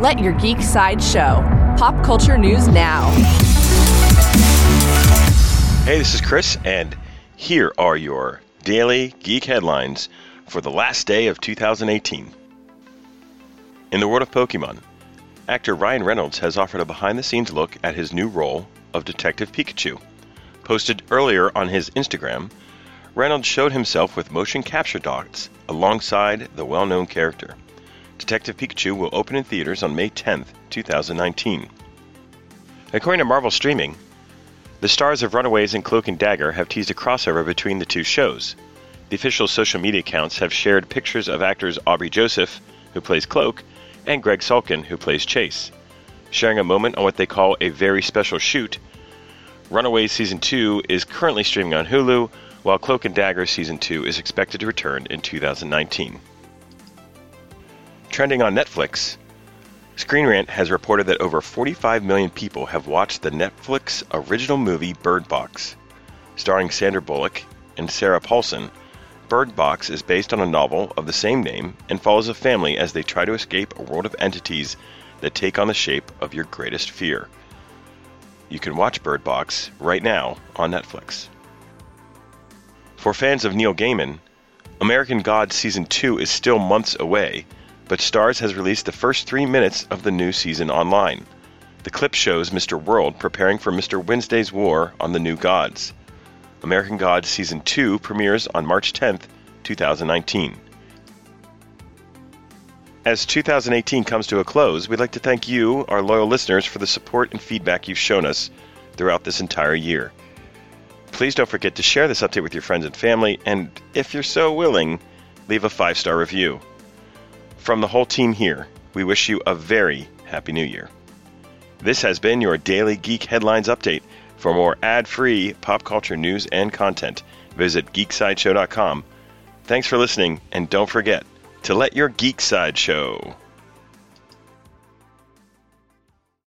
Let your geek side show. Pop culture news now. Hey, this is Chris, and here are your daily geek headlines for the last day of 2018. In the world of Pokemon, actor Ryan Reynolds has offered a behind the scenes look at his new role of Detective Pikachu. Posted earlier on his Instagram, Reynolds showed himself with motion capture dots alongside the well known character. Detective Pikachu will open in theaters on May 10th, 2019. According to Marvel Streaming, the stars of Runaways and Cloak and Dagger have teased a crossover between the two shows. The official social media accounts have shared pictures of actors Aubrey Joseph, who plays Cloak, and Greg Sulkin, who plays Chase. Sharing a moment on what they call a very special shoot, Runaways Season 2 is currently streaming on Hulu, while Cloak and Dagger Season 2 is expected to return in 2019. Trending on Netflix, Screen Rant has reported that over 45 million people have watched the Netflix original movie Bird Box. Starring Sandra Bullock and Sarah Paulson, Bird Box is based on a novel of the same name and follows a family as they try to escape a world of entities that take on the shape of your greatest fear. You can watch Bird Box right now on Netflix. For fans of Neil Gaiman, American Gods Season 2 is still months away but Starz has released the first three minutes of the new season online. The clip shows Mr. World preparing for Mr. Wednesday's war on the new gods. American Gods Season 2 premieres on March 10th, 2019. As 2018 comes to a close, we'd like to thank you, our loyal listeners, for the support and feedback you've shown us throughout this entire year. Please don't forget to share this update with your friends and family, and if you're so willing, leave a five star review. From the whole team here, we wish you a very Happy New Year. This has been your Daily Geek Headlines Update. For more ad free pop culture news and content, visit geeksideshow.com. Thanks for listening, and don't forget to let your geek side show.